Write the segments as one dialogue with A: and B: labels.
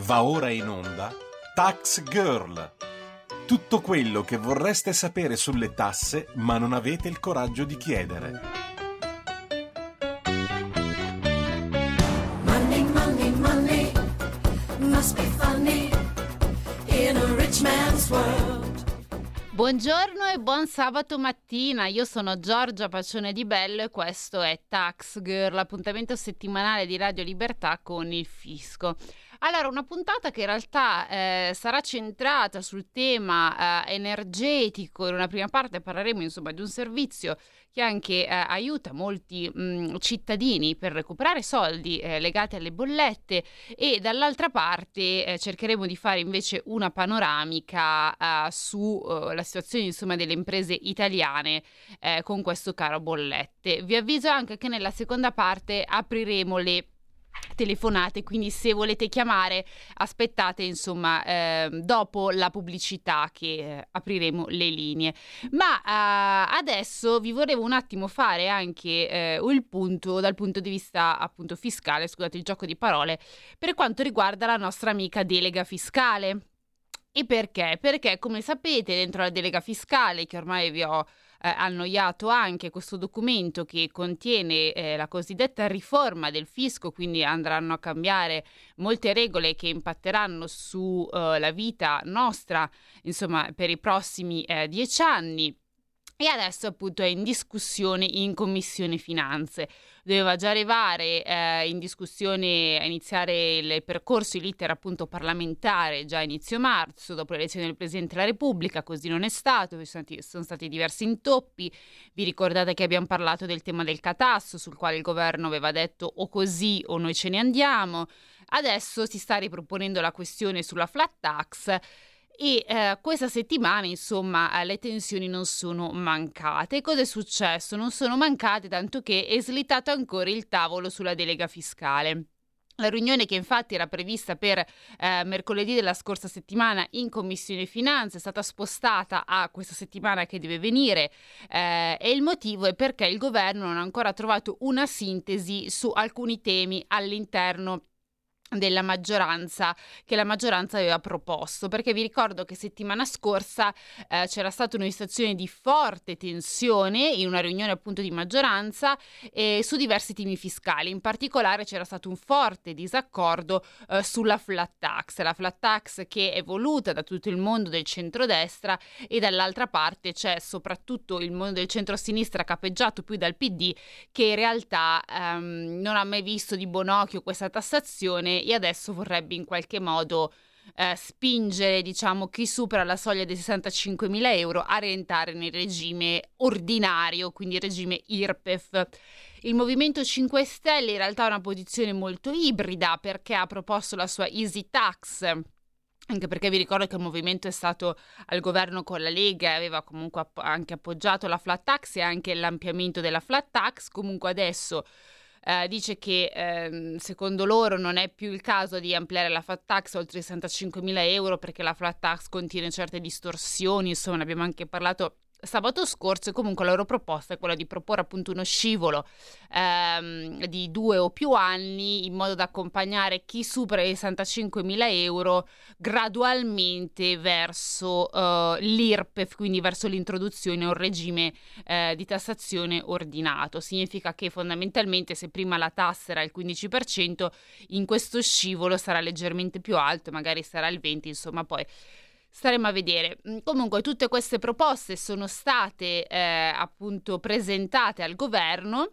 A: Va ora in onda Tax Girl. Tutto quello che vorreste sapere sulle tasse ma non avete il coraggio di chiedere.
B: Money, money, money must be funny in a rich man's world.
C: Buongiorno e buon sabato mattina, io sono Giorgia Pacione di Bello e questo è Tax Girl, l'appuntamento settimanale di Radio Libertà con il fisco. Allora, una puntata che in realtà eh, sarà centrata sul tema eh, energetico. In una prima parte parleremo insomma di un servizio che anche eh, aiuta molti mh, cittadini per recuperare soldi eh, legati alle bollette e dall'altra parte eh, cercheremo di fare invece una panoramica eh, sulla situazione insomma delle imprese italiane con questo caro bollette. Vi avviso anche che nella seconda parte apriremo le telefonate, quindi se volete chiamare aspettate insomma eh, dopo la pubblicità che eh, apriremo le linee. Ma eh, adesso vi volevo un attimo fare anche eh, il punto dal punto di vista appunto fiscale, scusate il gioco di parole, per quanto riguarda la nostra amica delega fiscale. E perché? Perché come sapete dentro la delega fiscale che ormai vi ho eh, annoiato anche questo documento che contiene eh, la cosiddetta riforma del fisco, quindi andranno a cambiare molte regole che impatteranno sulla eh, vita nostra, insomma, per i prossimi eh, dieci anni e adesso appunto è in discussione in Commissione Finanze. Doveva già arrivare eh, in discussione a iniziare il percorso, l'iter appunto parlamentare già inizio marzo, dopo l'elezione del Presidente della Repubblica, così non è stato, sono stati, sono stati diversi intoppi. Vi ricordate che abbiamo parlato del tema del catasso, sul quale il governo aveva detto o così o noi ce ne andiamo. Adesso si sta riproponendo la questione sulla flat tax e eh, questa settimana insomma le tensioni non sono mancate. Cosa è successo? Non sono mancate tanto che è slittato ancora il tavolo sulla delega fiscale. La riunione che infatti era prevista per eh, mercoledì della scorsa settimana in Commissione Finanze è stata spostata a questa settimana che deve venire eh, e il motivo è perché il governo non ha ancora trovato una sintesi su alcuni temi all'interno della maggioranza che la maggioranza aveva proposto. Perché vi ricordo che settimana scorsa eh, c'era stata una situazione di forte tensione in una riunione appunto di maggioranza eh, su diversi temi fiscali. In particolare c'era stato un forte disaccordo eh, sulla flat tax. La flat tax che è voluta da tutto il mondo del centrodestra e dall'altra parte c'è soprattutto il mondo del centro-sinistra capeggiato più dal PD che in realtà ehm, non ha mai visto di buon occhio questa tassazione e adesso vorrebbe in qualche modo eh, spingere diciamo, chi supera la soglia dei 65.000 euro a rientrare nel regime ordinario, quindi regime IRPEF. Il Movimento 5 Stelle in realtà ha una posizione molto ibrida perché ha proposto la sua Easy Tax anche perché vi ricordo che il movimento è stato al governo con la Lega e aveva comunque app- anche appoggiato la flat tax e anche l'ampliamento della flat tax. Comunque adesso eh, dice che eh, secondo loro non è più il caso di ampliare la flat tax oltre i 65 mila euro perché la flat tax contiene certe distorsioni, insomma ne abbiamo anche parlato sabato scorso e comunque la loro proposta è quella di proporre appunto uno scivolo ehm, di due o più anni in modo da accompagnare chi supera i 65.000 euro gradualmente verso eh, l'IRPEF, quindi verso l'introduzione a un regime eh, di tassazione ordinato. Significa che fondamentalmente se prima la tassa era il 15%, in questo scivolo sarà leggermente più alto, magari sarà il 20%, insomma poi Staremo a vedere. Mm, comunque tutte queste proposte sono state eh, appunto presentate al governo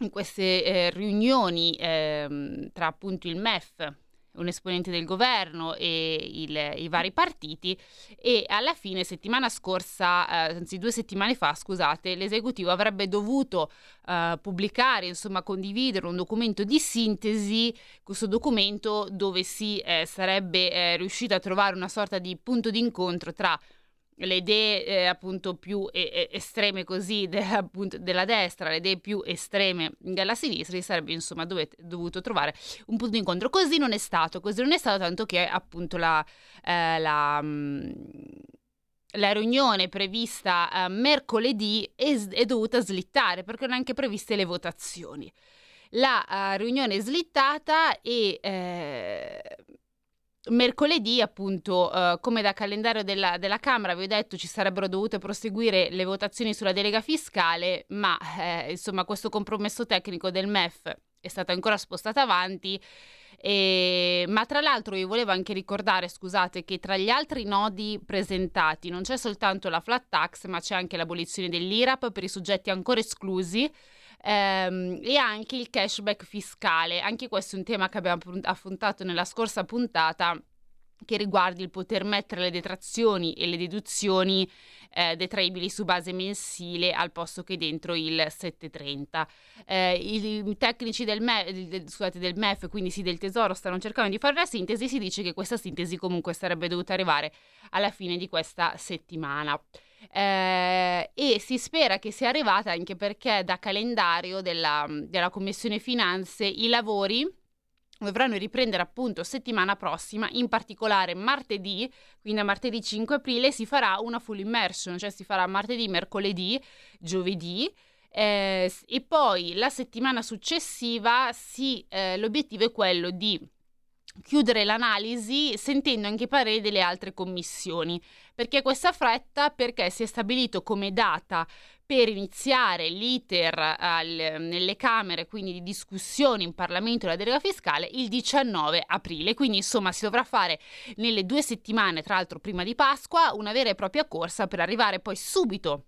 C: in queste eh, riunioni eh, tra appunto il MEF un esponente del governo e il, i vari partiti. E alla fine settimana scorsa, eh, anzi due settimane fa, scusate, l'esecutivo avrebbe dovuto eh, pubblicare, insomma condividere un documento di sintesi, questo documento dove si eh, sarebbe eh, riuscito a trovare una sorta di punto d'incontro tra le idee eh, appunto più eh, estreme così de, appunto, della destra, le idee più estreme della sinistra, si sarebbe insomma dovete, dovuto trovare un punto di incontro. Così non è stato, così non è stato tanto che appunto la, eh, la, mm, la riunione prevista eh, mercoledì è, è, dovuta slittare perché non è anche previste le votazioni. La uh, riunione è slittata e eh, mercoledì, appunto, eh, come da calendario della, della, Camera, vi ho detto ci sarebbero dovute proseguire le votazioni sulla delega fiscale, ma eh, insomma questo compromesso tecnico del MEF è stato ancora spostato avanti. E, ma tra l'altro vi volevo anche ricordare, scusate, che tra gli altri nodi presentati non c'è soltanto la flat tax, ma c'è anche l'abolizione dell'IRAP per i soggetti ancora esclusi ehm, e anche il cashback fiscale. Anche questo è un tema che abbiamo affrontato nella scorsa puntata che riguardi il poter mettere le detrazioni e le deduzioni eh, detraibili su base mensile al posto che dentro il 730. Eh, i, tecnici del, Me, scusate, del MEF, quindi sì del Tesoro, stanno cercando di fare una sintesi, si dice che questa sintesi comunque sarebbe dovuta arrivare alla fine di questa settimana. Eh, e si spera che sia arrivata anche perché da calendario della, della Commissione Finanze i lavori dovranno riprendere appunto settimana prossima, in particolare martedì, quindi a martedì 5 aprile si farà una full immersion, cioè si farà martedì, mercoledì, giovedì eh, e poi la settimana successiva sì, eh, l'obiettivo è quello di chiudere l'analisi sentendo anche i pareri delle altre commissioni. Perché questa fretta? Perché si è stabilito come data per iniziare l'iter al, nelle Camere, quindi di discussione in Parlamento della delega fiscale, il 19 aprile. Quindi insomma si dovrà fare nelle due settimane, tra l'altro prima di Pasqua, una vera e propria corsa per arrivare poi subito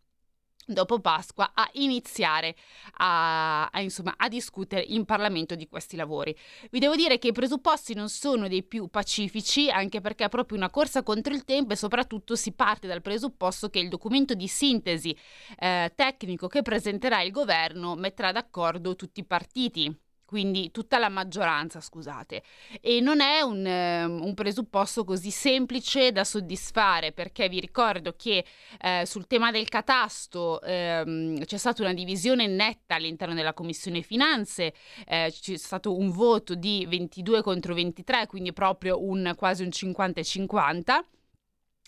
C: dopo Pasqua a iniziare a, a, insomma, a, discutere in Parlamento di questi lavori. Vi devo dire che i presupposti non sono dei più pacifici, anche perché è proprio una corsa contro il tempo e soprattutto si parte dal presupposto che il documento di sintesi eh, tecnico che presenterà il governo metterà d'accordo tutti i partiti quindi tutta la maggioranza, scusate. E non è un, um, un, presupposto così semplice da soddisfare, perché vi ricordo che eh, sul tema del catasto ehm, c'è stata una divisione netta all'interno della Commissione Finanze, eh, c'è stato un voto di 22 contro 23, quindi proprio un, quasi un 50-50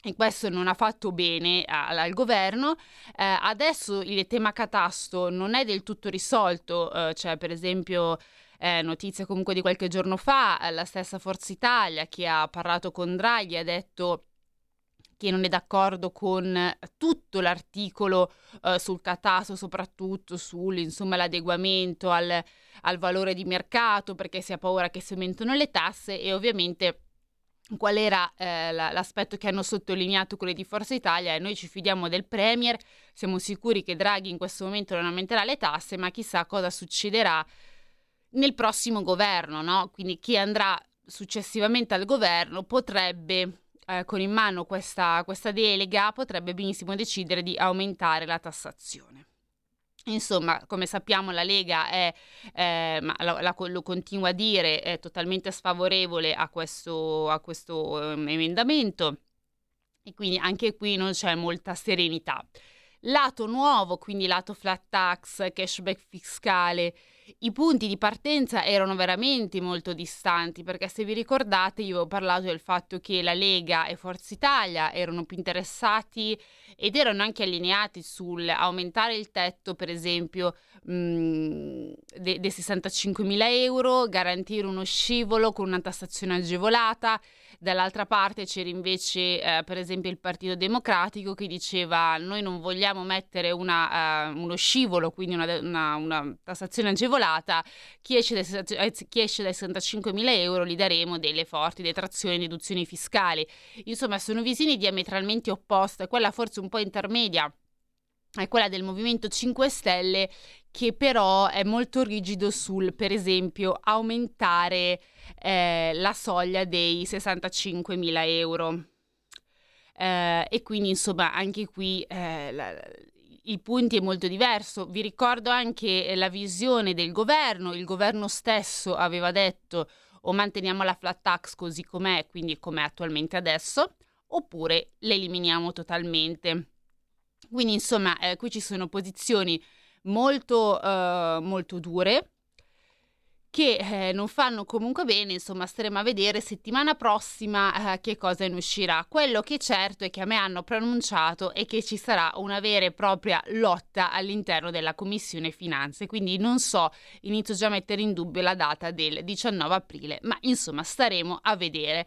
C: e questo non ha fatto bene al, al governo. Eh, adesso il tema catasto non è del tutto risolto, eh, cioè per esempio eh, notizie comunque di qualche giorno fa, la stessa Forza Italia che ha parlato con Draghi ha detto che non è d'accordo con tutto l'articolo eh, sul catasto, soprattutto sull'adeguamento al, al valore di mercato, perché si ha paura che si aumentino le tasse e ovviamente qual era eh, l'aspetto che hanno sottolineato quelli di Forza Italia noi ci fidiamo del Premier, siamo sicuri che Draghi in questo momento non aumenterà le tasse, ma chissà cosa succederà nel prossimo governo, no? Quindi chi andrà successivamente al governo potrebbe, eh, con in mano questa, questa delega, potrebbe benissimo decidere di aumentare la tassazione. Insomma, come sappiamo, la Lega è, eh, ma la, la, lo continua a dire, è totalmente sfavorevole a questo, a questo um, emendamento e quindi anche qui non c'è molta serenità. Lato nuovo, quindi lato flat tax, cashback fiscale i punti di partenza erano veramente molto distanti perché se vi ricordate io avevo parlato del fatto che la Lega e Forza Italia erano più interessati ed erano anche allineati sul aumentare il tetto per esempio mh, dei de 65.000 euro, garantire uno scivolo con una tassazione agevolata. Dall'altra parte c'era invece, eh, per esempio, il Partito Democratico che diceva noi non vogliamo mettere una, uh, uno scivolo, quindi una, una, una, tassazione agevolata, chi esce, dai, eh, chi esce dai 65 mila euro gli daremo delle forti detrazioni e deduzioni fiscali. Insomma, sono visioni diametralmente opposte, quella forse un po' intermedia è quella del Movimento 5 Stelle che però è molto rigido sul, per esempio, aumentare eh, la soglia dei 65.000 euro. Eh, e quindi, insomma, anche qui eh, la, il punto è molto diverso. Vi ricordo anche la visione del governo. Il governo stesso aveva detto o manteniamo la flat tax così com'è, quindi com'è attualmente adesso, oppure l'eliminiamo totalmente. Quindi, insomma, eh, qui ci sono posizioni molto, uh, molto dure che eh, non fanno comunque bene, insomma staremo a vedere settimana prossima eh, che cosa ne uscirà. Quello che è certo è che a me hanno pronunciato è che ci sarà una vera e propria lotta all'interno della Commissione Finanze, quindi non so, inizio già a mettere in dubbio la data del 19 aprile, ma insomma staremo a vedere.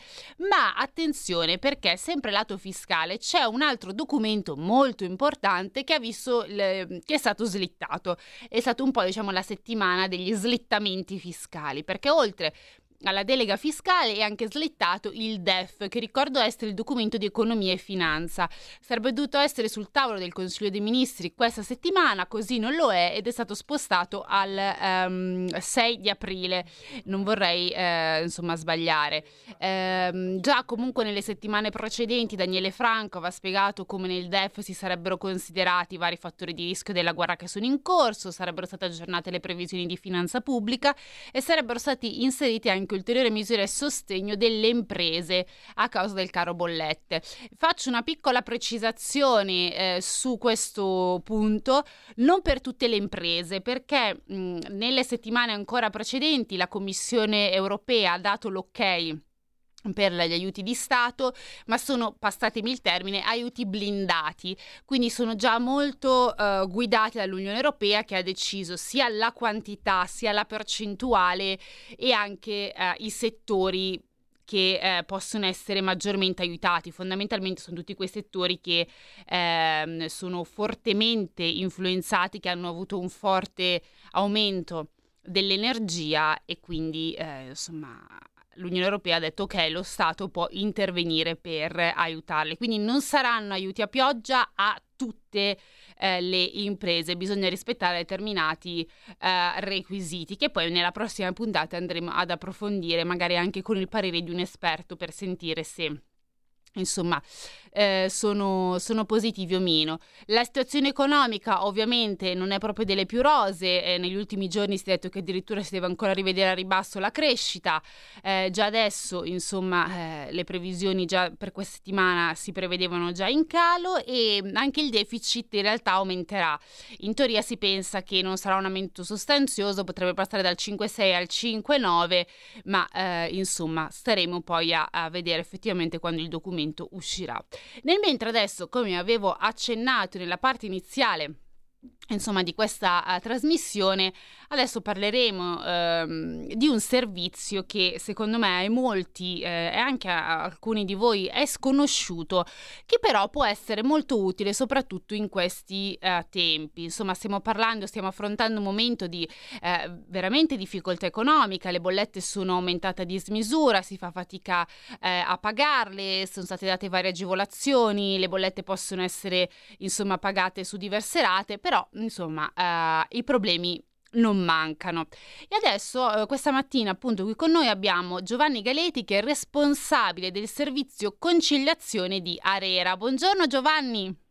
C: Ma attenzione perché sempre lato fiscale c'è un altro documento molto importante che le, che è stato slittato. È stato un po' diciamo la settimana degli slittamenti fiscali fiscali, perché oltre alla delega fiscale è anche slittato il DEF, che ricordo essere il documento di economia e finanza. Sarebbe dovuto essere sul tavolo del Consiglio dei Ministri questa settimana, così non lo è ed è stato spostato al um, ehm, 6 di aprile. Non vorrei eh, insomma sbagliare. Eh, già comunque nelle settimane precedenti Daniele Franco aveva spiegato come nel DEF si sarebbero considerati i vari fattori di rischio della guerra che sono in corso, sarebbero state aggiornate le previsioni di finanza pubblica e sarebbero stati inseriti anche anche ulteriori misure a sostegno delle imprese a causa del caro bollette. Faccio una piccola precisazione eh, su questo punto, non per tutte le imprese, perché mh, nelle settimane ancora precedenti la Commissione europea ha dato l'ok per gli aiuti di Stato, ma sono, passatemi il termine, aiuti blindati, quindi sono già molto uh, guidati dall'Unione Europea che ha deciso sia la quantità sia la percentuale e anche uh, i settori che eh, possono essere maggiormente aiutati. Fondamentalmente sono tutti quei settori che eh, sono fortemente influenzati, che hanno avuto un forte aumento dell'energia e quindi eh, insomma l'Unione Europea ha detto ok, lo Stato può intervenire per aiutarle. Quindi non saranno aiuti a pioggia a tutte eh, le imprese, bisogna rispettare determinati eh, requisiti che poi nella prossima puntata andremo ad approfondire, magari anche con il parere di un esperto per sentire se insomma, eh, sono, sono, positivi o meno. La situazione economica ovviamente non è proprio delle più rose, eh, negli ultimi giorni si è detto che addirittura si deve ancora rivedere a ribasso la crescita, eh, già adesso insomma eh, le previsioni già per questa settimana si prevedevano già in calo e anche il deficit in realtà aumenterà. In teoria si pensa che non sarà un aumento sostanzioso, potrebbe passare dal 5,6 al 5,9, ma eh, insomma staremo poi a, a vedere effettivamente quando il documento momento uscirà. Nel mentre adesso, come avevo accennato nella parte iniziale insomma di questa uh, trasmissione adesso parleremo uh, di un servizio che secondo me ai molti uh, e anche a alcuni di voi è sconosciuto che però può essere molto utile soprattutto in questi eh, tempi. Insomma stiamo parlando stiamo affrontando un momento di veramente difficoltà economica le bollette sono aumentate a dismisura si fa fatica a pagarle sono state date varie agevolazioni le bollette possono essere insomma pagate su diverse rate però insomma, eh, i problemi non mancano. E adesso, eh, questa mattina, appunto, qui con noi abbiamo Giovanni Galeti, che è responsabile del servizio conciliazione di Arera. Buongiorno Giovanni.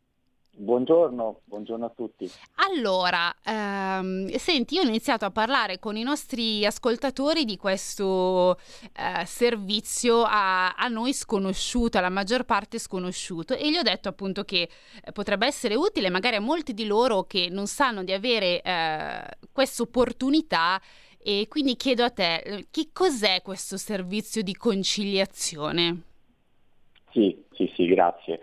D: Buongiorno, buongiorno, a tutti.
C: Allora, ehm, senti, io ho iniziato a parlare con i nostri ascoltatori di questo eh, servizio a, a, noi sconosciuto, alla maggior parte sconosciuto, e gli ho detto appunto che eh, potrebbe essere utile magari a molti di loro che non sanno di avere eh, questa opportunità. E quindi chiedo a te, eh, che cos'è questo servizio di conciliazione?
D: Sì, sì, sì, grazie.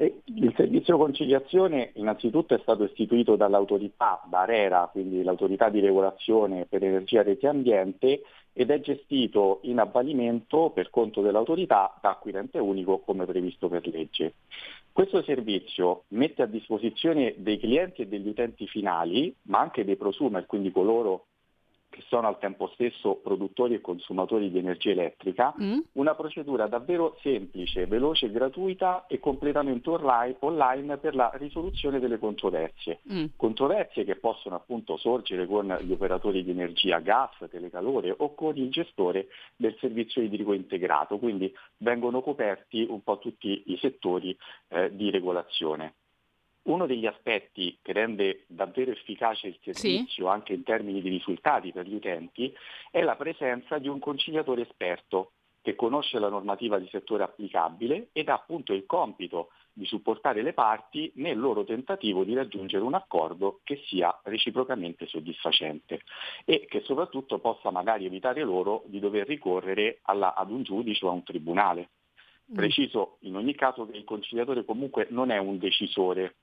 D: Il servizio conciliazione innanzitutto è stato istituito dall'autorità Barera, quindi l'autorità di regolazione per energia, reti e ambiente, ed è gestito in avvalimento per conto dell'autorità da acquirente unico come previsto per legge. Questo servizio mette a disposizione dei clienti e degli utenti finali, ma anche dei prosumer, quindi coloro che sono al tempo stesso produttori e consumatori di energia elettrica, mm. una procedura davvero semplice, veloce gratuita e completamente online, online per la risoluzione delle controversie. Mm. Controversie che possono appunto sorgere con gli operatori di energia, gas, telecalore o con il gestore del servizio idrico integrato, quindi vengono coperti un po' tutti i settori eh, di regolazione. Uno degli aspetti che rende davvero efficace il servizio sì. anche in termini di risultati per gli utenti è la presenza di un conciliatore esperto che conosce la normativa di settore applicabile ed ha appunto il compito di supportare le parti nel loro tentativo di raggiungere un accordo che sia reciprocamente soddisfacente e che soprattutto possa magari evitare loro di dover ricorrere alla, ad un giudice o a un tribunale. Mm. Preciso in ogni caso che il conciliatore comunque non è un decisore,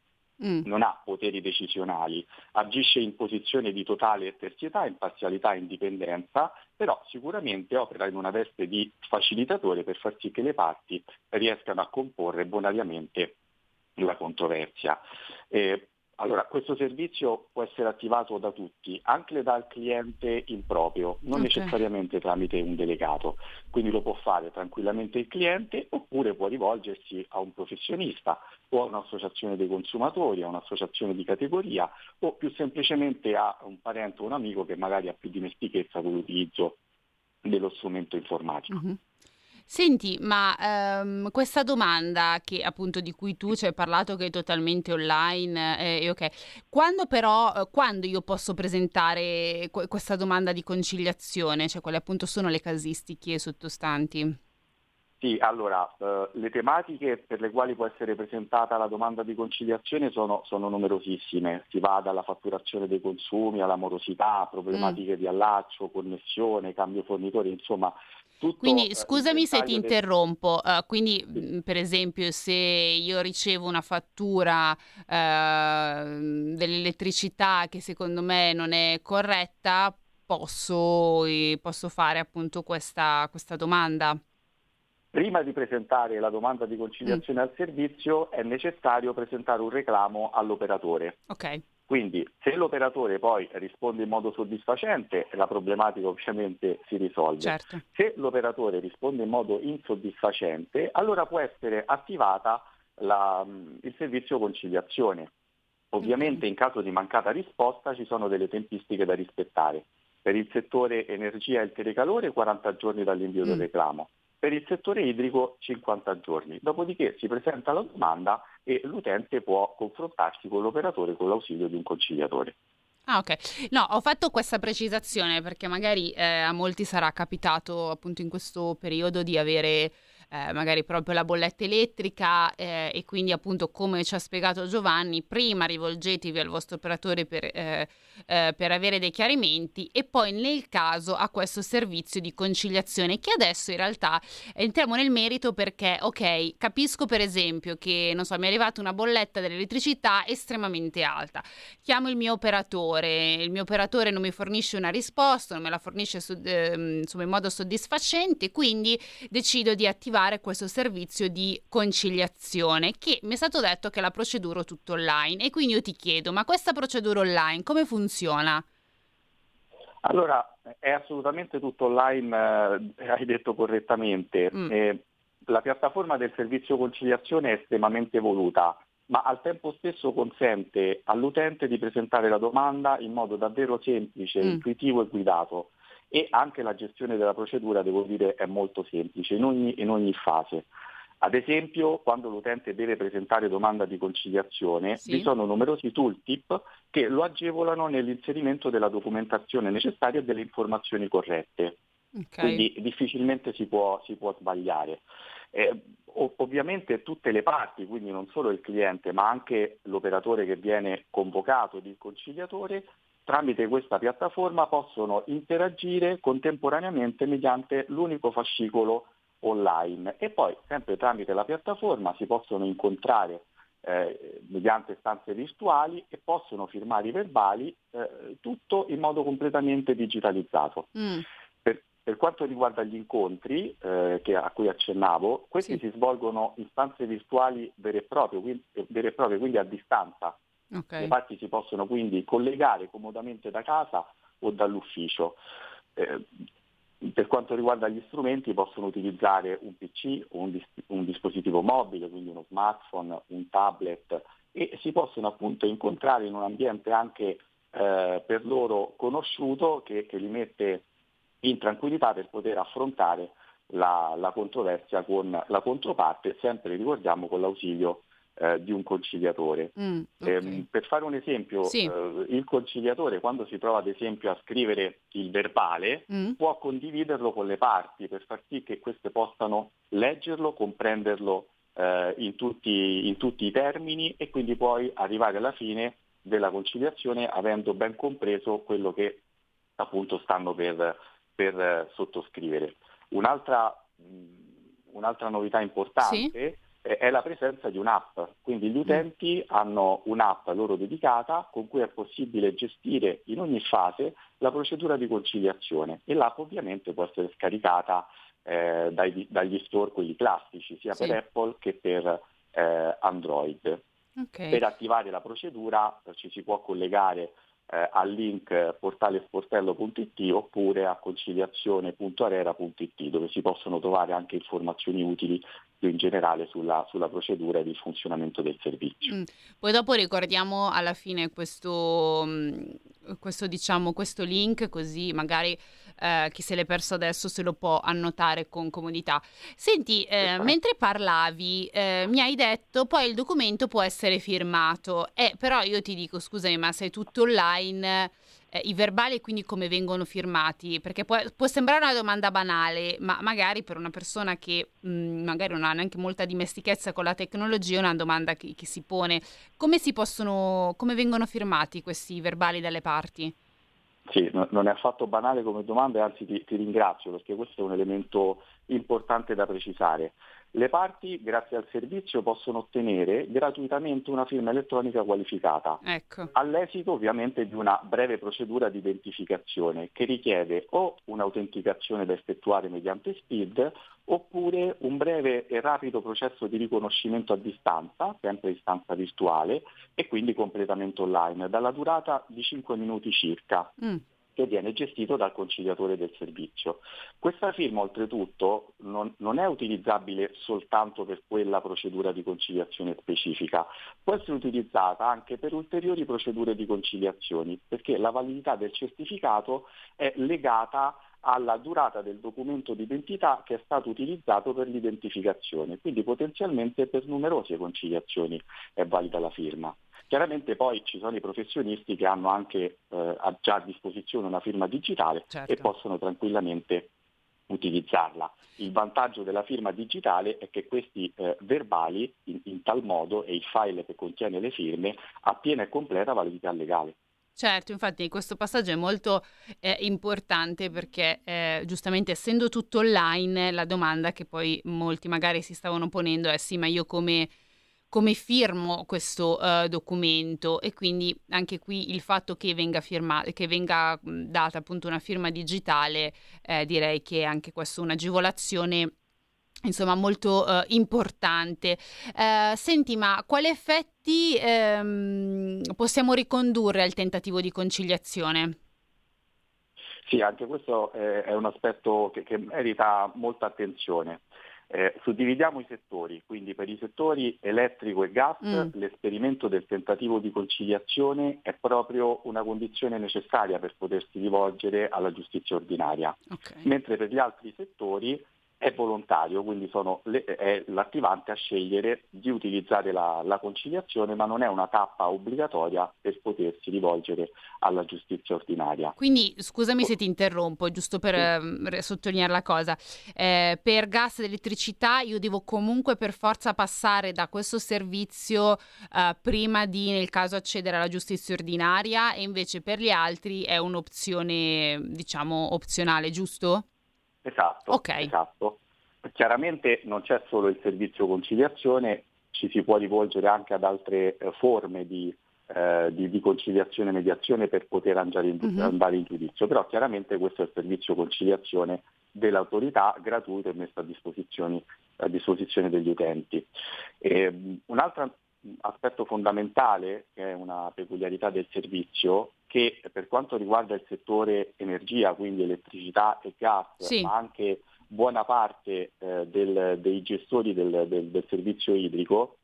D: mm. non ha poteri decisionali, agisce in posizione di totale terzietà, imparzialità e indipendenza, però sicuramente opera in una veste di facilitatore per far sì che le parti riescano a comporre bonariamente la controversia. Eh, allora, questo servizio può essere attivato da tutti, anche dal cliente improprio, non okay. necessariamente tramite un delegato, quindi lo può fare tranquillamente il cliente oppure può rivolgersi a un professionista o a un'associazione dei consumatori, a un'associazione di categoria o più semplicemente a un parente o un amico che magari ha più dimestichezza con l'utilizzo dello strumento informatico. Mm-hmm.
C: Senti, ma ehm, questa domanda che appunto di cui tu ci hai parlato che è totalmente online, eh, ok, quando però, eh, quando io posso presentare que- questa domanda di conciliazione, cioè quali appunto sono le casistiche sottostanti?
D: Sì, allora, eh, le tematiche per le quali può essere presentata la domanda di conciliazione sono, sono numerosissime, si va dalla fatturazione dei consumi alla morosità, problematiche mm. di allaccio, connessione, cambio fornitore, insomma tutto,
C: quindi eh, scusami se ti del... interrompo, uh, quindi sì. Mm, per esempio se io ricevo una fattura uh, dell'elettricità che secondo me non è corretta, posso, posso fare appunto questa, questa, domanda?
D: Prima di presentare la domanda di conciliazione mm. al servizio è necessario presentare un reclamo all'operatore.
C: Ok.
D: Quindi se l'operatore poi risponde in modo soddisfacente, la problematica ovviamente si risolve.
C: Certo.
D: Se l'operatore risponde in modo insoddisfacente, allora può essere attivata la, il servizio conciliazione. Ovviamente in caso di mancata risposta ci sono delle tempistiche da rispettare. Per il settore energia e il telecalore 40 giorni dall'invio mm. del reclamo per il settore idrico 50 giorni. Dopodiché si presenta la domanda e l'utente può confrontarsi con l'operatore con l'ausilio di un conciliatore.
C: Ah, ok. No, ho fatto questa precisazione perché magari eh, a molti sarà capitato appunto in questo periodo di avere eh, magari proprio la bolletta elettrica eh, e quindi appunto come ci ha spiegato Giovanni, prima rivolgetevi al vostro operatore per, eh, eh, per avere dei chiarimenti e poi nel caso a questo servizio di conciliazione che adesso in realtà entriamo nel merito perché ok, capisco per esempio che non so, mi è arrivata una bolletta dell'elettricità estremamente alta, chiamo il mio operatore, il mio operatore non mi fornisce una risposta, non me la fornisce su, eh, insomma in modo soddisfacente, quindi decido di attivare attivare questo servizio di conciliazione che mi è stato detto che la procedura è tutto online e quindi io ti chiedo ma questa procedura online come funziona?
D: Allora è assolutamente tutto online, eh, hai detto correttamente. Mm. Eh, la piattaforma del servizio conciliazione è estremamente evoluta ma al tempo stesso consente all'utente di presentare la domanda in modo davvero semplice, mm. intuitivo e guidato e anche la gestione della procedura, devo dire, è molto semplice in ogni, in ogni fase. Ad esempio, quando l'utente deve presentare domanda di conciliazione, sì. vi sono numerosi tooltip che lo agevolano nell'inserimento della documentazione necessaria e delle informazioni corrette. Okay. Quindi difficilmente si può, si può sbagliare. Eh, ovviamente tutte le parti, quindi non solo il cliente, ma anche l'operatore che viene convocato ed il conciliatore, tramite questa piattaforma possono interagire contemporaneamente mediante l'unico fascicolo online e poi sempre tramite la piattaforma si possono incontrare eh, mediante stanze virtuali e possono firmare i verbali, eh, tutto in modo completamente digitalizzato. Mm. Per, per, quanto riguarda gli incontri eh, che, a cui accennavo, questi sì. si svolgono in stanze virtuali vere e proprie, quindi, vere e proprie, quindi a distanza Okay. Le parti si possono quindi collegare comodamente da casa o dall'ufficio. Eh, per quanto riguarda gli strumenti possono utilizzare un PC o un, dis- un, dispositivo mobile, quindi uno smartphone, un tablet e si possono appunto incontrare in un ambiente anche eh, per loro conosciuto che, che, li mette in tranquillità per poter affrontare la, la controversia con la controparte, sempre ricordiamo con l'ausilio eh, di un conciliatore.
C: Mm,
D: Eh,
C: ok.
D: per fare un esempio,
C: Sì.
D: eh, il conciliatore quando si trova ad esempio a scrivere il verbale
C: Mm,
D: può condividerlo con le parti per far sì che queste possano leggerlo, comprenderlo eh, in, tutti, in tutti i termini e quindi poi arrivare alla fine della conciliazione avendo ben compreso quello che appunto stanno per, per, eh, sottoscrivere. Un'altra, mh, un'altra novità importante eh, è la presenza di un'app, quindi gli utenti hanno un'app loro dedicata con cui è possibile gestire in ogni fase la procedura di conciliazione e l'app ovviamente può essere scaricata eh, dai- dagli store quelli classici, sia
C: Sì.
D: per Apple che per eh, Android.
C: ok.
D: Per attivare la procedura ci si può collegare eh, al link portalesportello.it oppure a conciliazione.arera.it dove si possono trovare anche informazioni utili più in generale sulla, sulla procedura e il funzionamento del servizio.
C: Mm. Poi dopo ricordiamo alla fine questo, mm, questo, diciamo, questo link, così magari eh, chi se l'è perso adesso se lo può annotare con comodità. Senti, eh, mentre parlavi, eh, mi hai detto poi il documento può essere firmato, eh, però io ti dico, scusami, ma sei tutto online. eh, I verbali quindi come vengono firmati? Perché può, può sembrare una domanda banale, ma magari per una persona che mh, magari non ha neanche molta dimestichezza con la tecnologia è una domanda che, che si pone. Come si possono, come vengono firmati questi verbali dalle parti?
D: Sì, no- non è affatto banale come domanda anzi ti, ti ringrazio perché questo è un elemento importante da precisare. Le parti, grazie al servizio, possono ottenere gratuitamente una firma elettronica qualificata.
C: Ecco.
D: all'esito ovviamente di una breve procedura di identificazione che richiede o un'autenticazione da effettuare mediante SPID oppure un breve e rapido processo di riconoscimento a distanza, sempre a distanza virtuale e quindi completamente online, dalla durata di 5 minuti circa
C: Mm,
D: che viene gestito dal conciliatore del servizio. Questa firma oltretutto non, non è utilizzabile soltanto per quella procedura di conciliazione specifica, può essere utilizzata anche per ulteriori procedure di conciliazioni, perché la validità del certificato è legata alla durata del documento d'identità che è stato utilizzato per l'identificazione, quindi potenzialmente per numerose conciliazioni è valida la firma. Chiaramente poi ci sono i professionisti che hanno anche eh, già a disposizione una firma digitale
C: Certo.
D: e possono tranquillamente utilizzarla. Il vantaggio della firma digitale è che questi eh, verbali in, in tal modo e il file che contiene le firme ha piena e completa validità legale.
C: Certo, infatti questo passaggio è molto eh, importante perché eh, giustamente essendo tutto online, la domanda che poi molti magari si stavano ponendo è sì, ma io come, come firmo questo eh, documento? E quindi anche qui il fatto che venga, firma- che venga mh, data appunto una firma digitale, eh, direi che è anche questa un'agevolazione insomma molto eh, importante. Eh, senti, ma quali effetti ehm, possiamo ricondurre al tentativo di conciliazione?
D: Sì, anche questo eh, è un aspetto che, che merita molta attenzione. Eh, suddividiamo i settori, quindi per i settori elettrico e gas
C: Mm.
D: l'esperimento del tentativo di conciliazione è proprio una condizione necessaria per potersi rivolgere alla giustizia ordinaria,
C: Ok.
D: mentre per gli altri settori è volontario, quindi sono le- è l'attivante a scegliere di utilizzare la, la conciliazione, ma non è una tappa obbligatoria per potersi rivolgere alla giustizia ordinaria.
C: Quindi scusami se ti interrompo, giusto per
D: Sì.
C: ehm, re- sottolineare la cosa. Eh, per gas ed elettricità io devo comunque per forza passare da questo servizio eh, prima di, nel caso, accedere alla giustizia ordinaria e invece per gli altri è un'opzione, diciamo, opzionale, giusto?
D: Esatto,
C: Ok.
D: esatto. Chiaramente non c'è solo il servizio conciliazione, ci si può rivolgere anche ad altre eh, forme di, eh, di- di conciliazione e mediazione per poter andare in,
C: Mhm.
D: andare in giudizio, però chiaramente questo è il servizio conciliazione dell'autorità gratuito e messo a disposizione, a disposizione degli utenti. E, mh, un altro aspetto fondamentale, che è una peculiarità del servizio, che per quanto riguarda il settore energia, quindi elettricità e gas,
C: Sì.
D: ma anche buona parte eh, del- dei gestori del, del- del servizio idrico,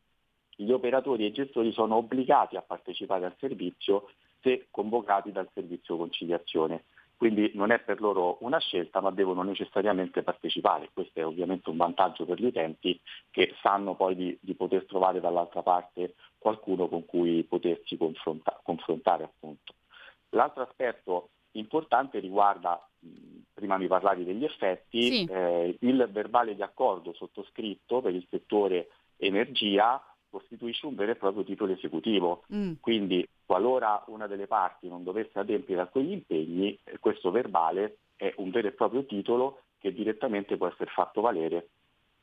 D: gli operatori e i gestori sono obbligati a partecipare al servizio se convocati dal servizio conciliazione. quindi non è per loro una scelta ma devono necessariamente partecipare. Questo è ovviamente un vantaggio per gli utenti che sanno poi di, di poter trovare dall'altra parte qualcuno con cui potersi confronta- confrontare. Appunto. L'altro aspetto importante riguarda, prima mi parlavi degli effetti, sì. eh, il verbale di accordo sottoscritto per il settore energia costituisce un vero e proprio titolo esecutivo. Mm. Quindi qualora una delle parti non dovesse adempiere a quegli impegni, eh, questo verbale è un vero e proprio titolo che direttamente può essere fatto valere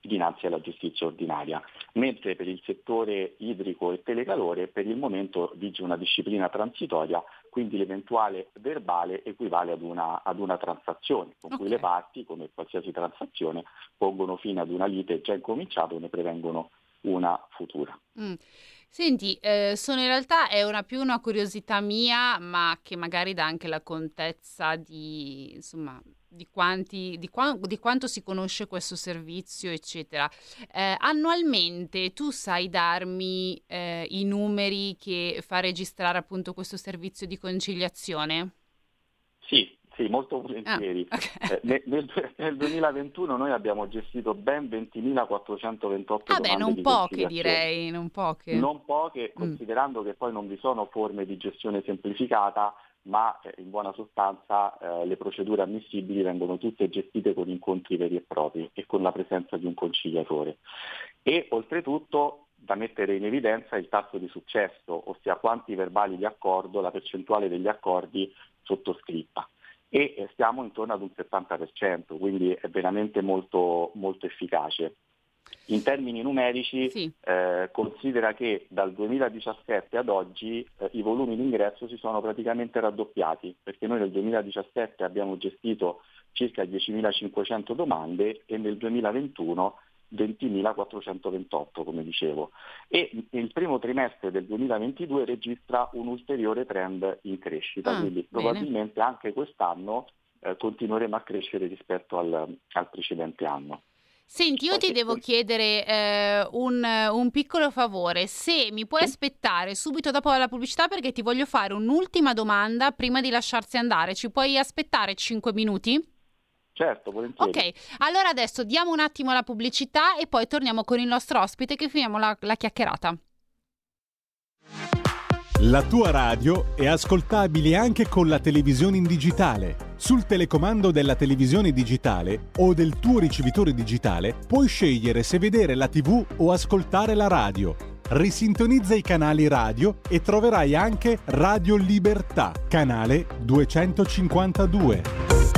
D: dinanzi alla giustizia ordinaria, mentre per il settore idrico e telecalore per il momento vige una disciplina transitoria, quindi l'eventuale verbale equivale ad una, ad una transazione, con okay. cui le parti, come qualsiasi transazione, pongono fine ad una lite già incominciata o ne prevengono una futura.
C: Mm. Senti, eh, sono in realtà è una più una curiosità mia, ma che magari dà anche la contezza di, insomma, di, quanti, di, qua, di quanto si conosce questo servizio, eccetera. Eh, annualmente tu sai darmi eh, i numeri che fa registrare appunto questo servizio di conciliazione?
D: Sì, sì, molto volentieri. Ah, okay. eh, nel, nel, 2021 noi abbiamo gestito ben 20.428 ah, beh,
C: non poche direi, non poche.
D: Non poche, mm. considerando che poi non vi sono forme di gestione semplificata, ma eh, in buona sostanza eh, le procedure ammissibili vengono tutte gestite con incontri veri e propri e con la presenza di un conciliatore. E oltretutto da mettere in evidenza il tasso di successo, ossia quanti verbali di accordo, la percentuale degli accordi sottoscritta e stiamo intorno ad un 70%, quindi è veramente molto, molto efficace. In termini numerici sì. eh, considera che dal 2017 ad oggi eh, i volumi di ingresso si sono praticamente raddoppiati, perché noi nel 2017 abbiamo gestito circa 10.500 domande e nel 2021 20.428 come dicevo e il primo trimestre del 2022 registra un ulteriore trend in crescita, ah, quindi bene. probabilmente anche quest'anno eh, continueremo a crescere rispetto al, al precedente anno.
C: Senti, io ti devo chiedere eh, un, un, piccolo favore, se mi puoi aspettare subito dopo la pubblicità perché ti voglio fare un'ultima domanda prima di lasciarsi andare, ci puoi aspettare 5 minuti?
D: Certo, volentieri.
C: Ok, allora adesso diamo un attimo la pubblicità e poi torniamo con il nostro ospite che finiamo la, la chiacchierata.
A: La tua radio è ascoltabile anche con la televisione in digitale. Sul telecomando della televisione digitale o del tuo ricevitore digitale puoi scegliere se vedere la TV o ascoltare la radio. Risintonizza i canali radio e troverai anche Radio Libertà, canale 252.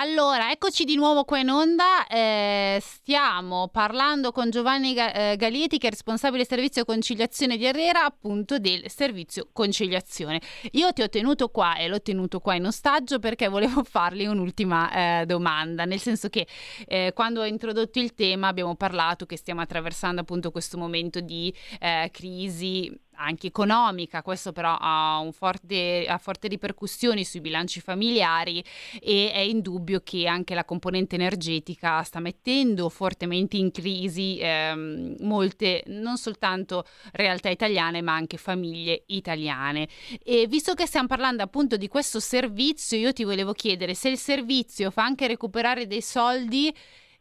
C: Allora, eccoci di nuovo qua in onda. Eh, stiamo parlando con Giovanni eh, Galieti, che è responsabile servizio conciliazione di Herrera, appunto del servizio conciliazione. Io ti ho tenuto qua e l'ho tenuto qua in ostaggio perché volevo fargli un'ultima eh, domanda, nel senso che eh, quando ho introdotto il tema abbiamo parlato che stiamo attraversando appunto questo momento di eh, crisi anche economica, questo però ha, forte, ha forti ripercussioni sui bilanci familiari e è indubbio che anche la componente energetica sta mettendo fortemente in crisi ehm, molte, non soltanto realtà italiane, ma anche famiglie italiane. E visto che stiamo parlando appunto di questo servizio, io ti volevo chiedere se il servizio fa anche recuperare dei soldi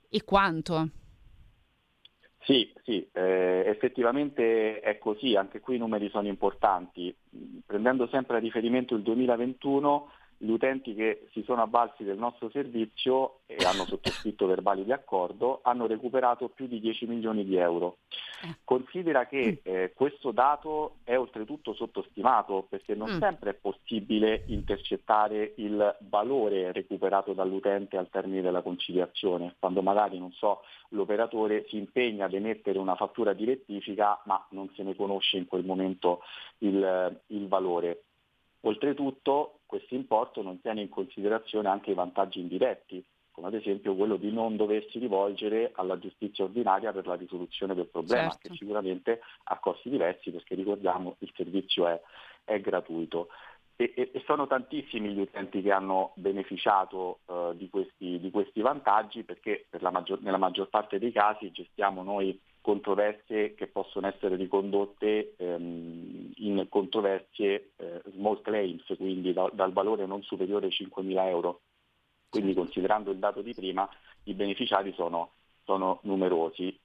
C: e quanto.
D: Sì, sì, eh, effettivamente è così, anche qui i numeri sono importanti. Prendendo sempre a riferimento il 2021, gli utenti che si sono avvalsi del nostro servizio e hanno sottoscritto verbali di accordo hanno recuperato più di 10 milioni di euro. Eh. Considera che mm. eh, questo dato è oltretutto sottostimato perché non mm. sempre è possibile intercettare il valore recuperato dall'utente al termine della conciliazione, quando magari so, l'operatore si impegna ad emettere una fattura di rettifica ma non se ne conosce in quel momento il, il valore. Oltretutto questo importo non tiene in considerazione anche i vantaggi indiretti, come ad esempio quello di non doversi rivolgere alla giustizia ordinaria per la risoluzione del problema, certo. che sicuramente ha costi diversi perché ricordiamo il servizio è, è gratuito. e, e, sono tantissimi gli utenti che hanno beneficiato uh, di, questi, di, questi, vantaggi perché per maggior, nella maggior parte dei casi gestiamo noi controversie che possono essere ricondotte um, in controversie uh, small claims, quindi da, dal valore non superiore ai 5.000 euro. Quindi considerando il dato di prima i beneficiari sono, sono numerosi.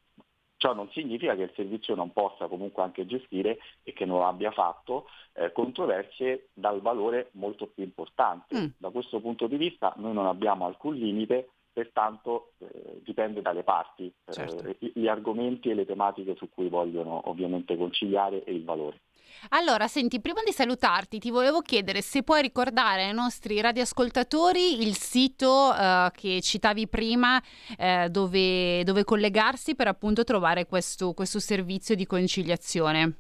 D: Ciò non significa che il servizio non possa comunque anche gestire e che non abbia fatto eh, controversie dal valore molto più importante. Mm. Da questo punto di vista noi non abbiamo alcun limite, pertanto eh, dipende dalle parti, eh, certo. eh, gli argomenti e le tematiche su cui vogliono ovviamente conciliare e il valore.
E: Allora, senti, prima di salutarti ti volevo chiedere se puoi ricordare ai nostri radioascoltatori il sito uh, che citavi prima uh, dove, dove, collegarsi per appunto trovare questo, questo servizio di conciliazione.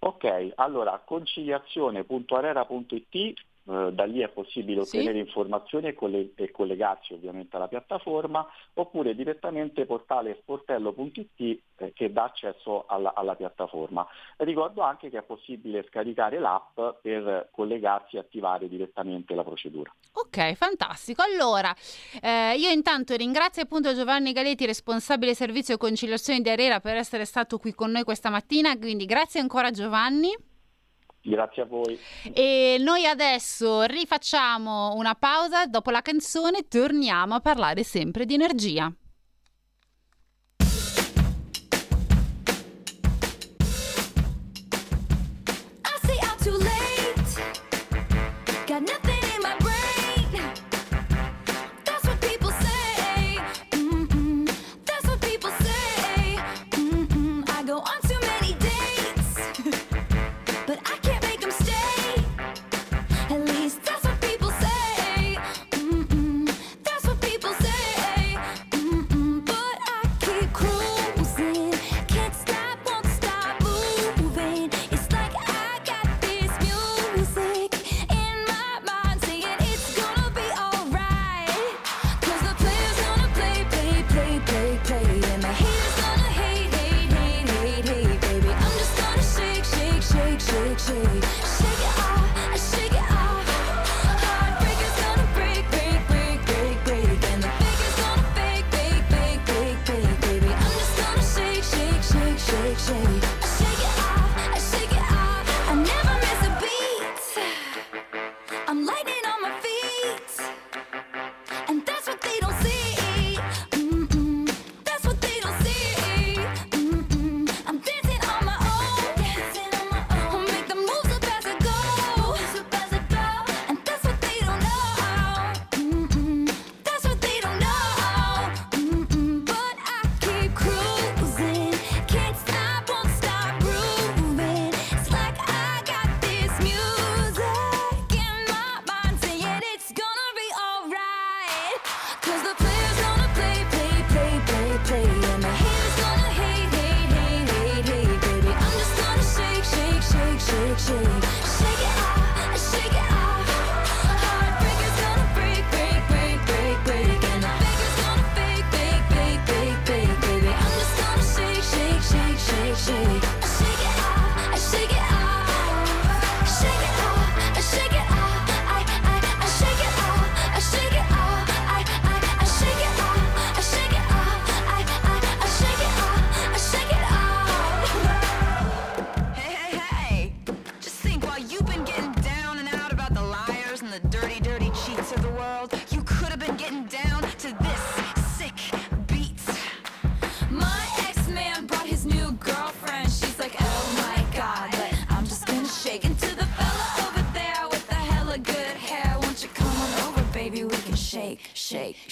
D: Ok, allora conciliazione.arera.it eh, da lì è possibile ottenere sì. informazioni e, coll- e, collegarsi ovviamente alla piattaforma, oppure direttamente portale sportello.it eh, che dà accesso alla, alla, piattaforma. Ricordo anche che è possibile scaricare l'app per collegarsi e attivare direttamente la procedura.
E: Ok, fantastico. Allora, eh, io intanto ringrazio appunto Giovanni Galetti, responsabile servizio conciliazione di Arera, per essere stato qui con noi questa mattina, quindi grazie ancora Giovanni.
D: Grazie a voi.
E: E noi adesso rifacciamo una pausa, dopo la canzone torniamo a parlare sempre di energia.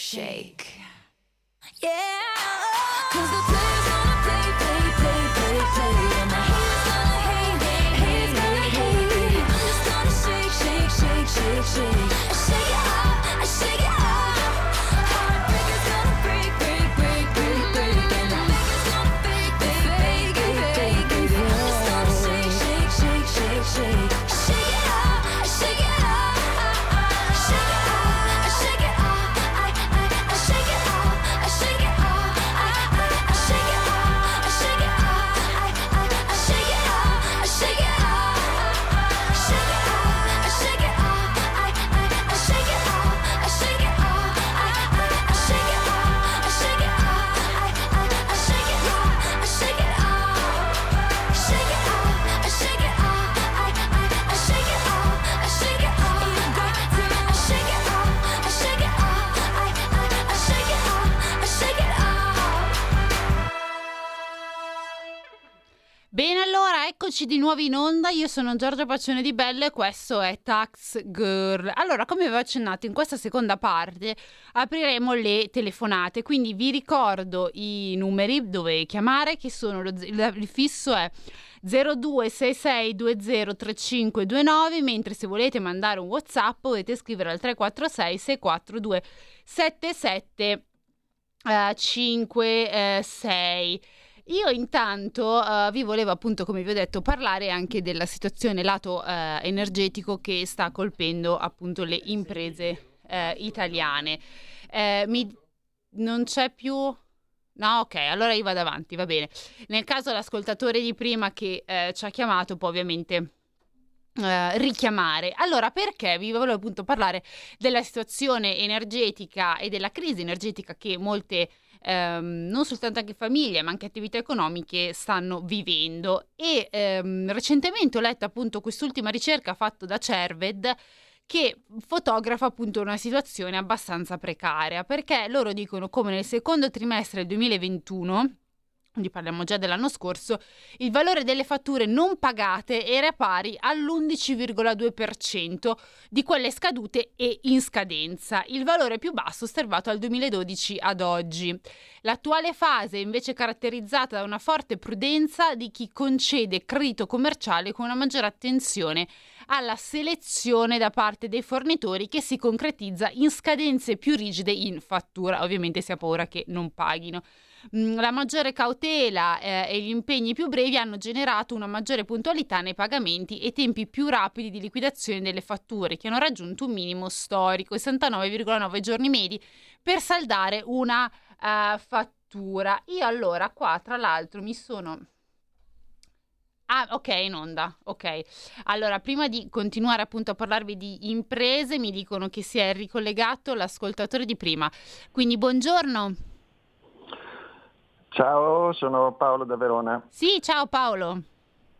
C: shake. Yeah. Nuovo in onda. Io sono Giorgia Pacione di Bello e questo è Tax Girl. Allora, come avevo accennato, in questa seconda parte apriremo le telefonate. Quindi vi ricordo i numeri dove chiamare, che sono lo, il fisso è 0266203529, mentre se volete mandare un WhatsApp potete scrivere al 346 642 7756. Io intanto uh, vi volevo appunto, come vi ho detto, parlare anche della situazione lato uh, energetico che sta colpendo appunto le imprese uh, italiane. Mi... Non c'è più... No, ok, allora io vado avanti, va bene. Nel caso l'ascoltatore di prima che ci ha chiamato può ovviamente Uh, richiamare. Allora, perché vi volevo appunto parlare della situazione energetica e della crisi energetica che molte ehm, non soltanto anche famiglie ma anche attività economiche stanno vivendo. E ehm, recentemente ho letto appunto quest'ultima ricerca fatta da Cerved che fotografa appunto una situazione abbastanza precaria perché loro dicono come nel secondo trimestre del 2021 quindi parliamo già dell'anno scorso, il valore delle fatture non pagate era pari all'11,2% di quelle scadute e in scadenza, il valore più basso osservato dal 2012 ad oggi. L'attuale fase è invece caratterizzata da una forte prudenza di chi concede credito commerciale con una maggiore attenzione alla selezione da parte dei fornitori che si concretizza in scadenze più rigide in fattura. Ovviamente si ha paura che non paghino. Mm, la maggiore cautela eh, e gli impegni più brevi hanno generato una maggiore puntualità nei pagamenti e tempi più rapidi di liquidazione delle fatture, che hanno raggiunto un minimo storico, 69,9 giorni medi, per saldare una uh, fattura. Io allora qua, tra l'altro, mi sono... Ah, ok, in onda. Ok. Allora, prima di continuare appunto a parlarvi di imprese, mi dicono che si è ricollegato l'ascoltatore di prima. Quindi, buongiorno.
F: Ciao, sono Paolo da Verona.
C: Sì, ciao Paolo.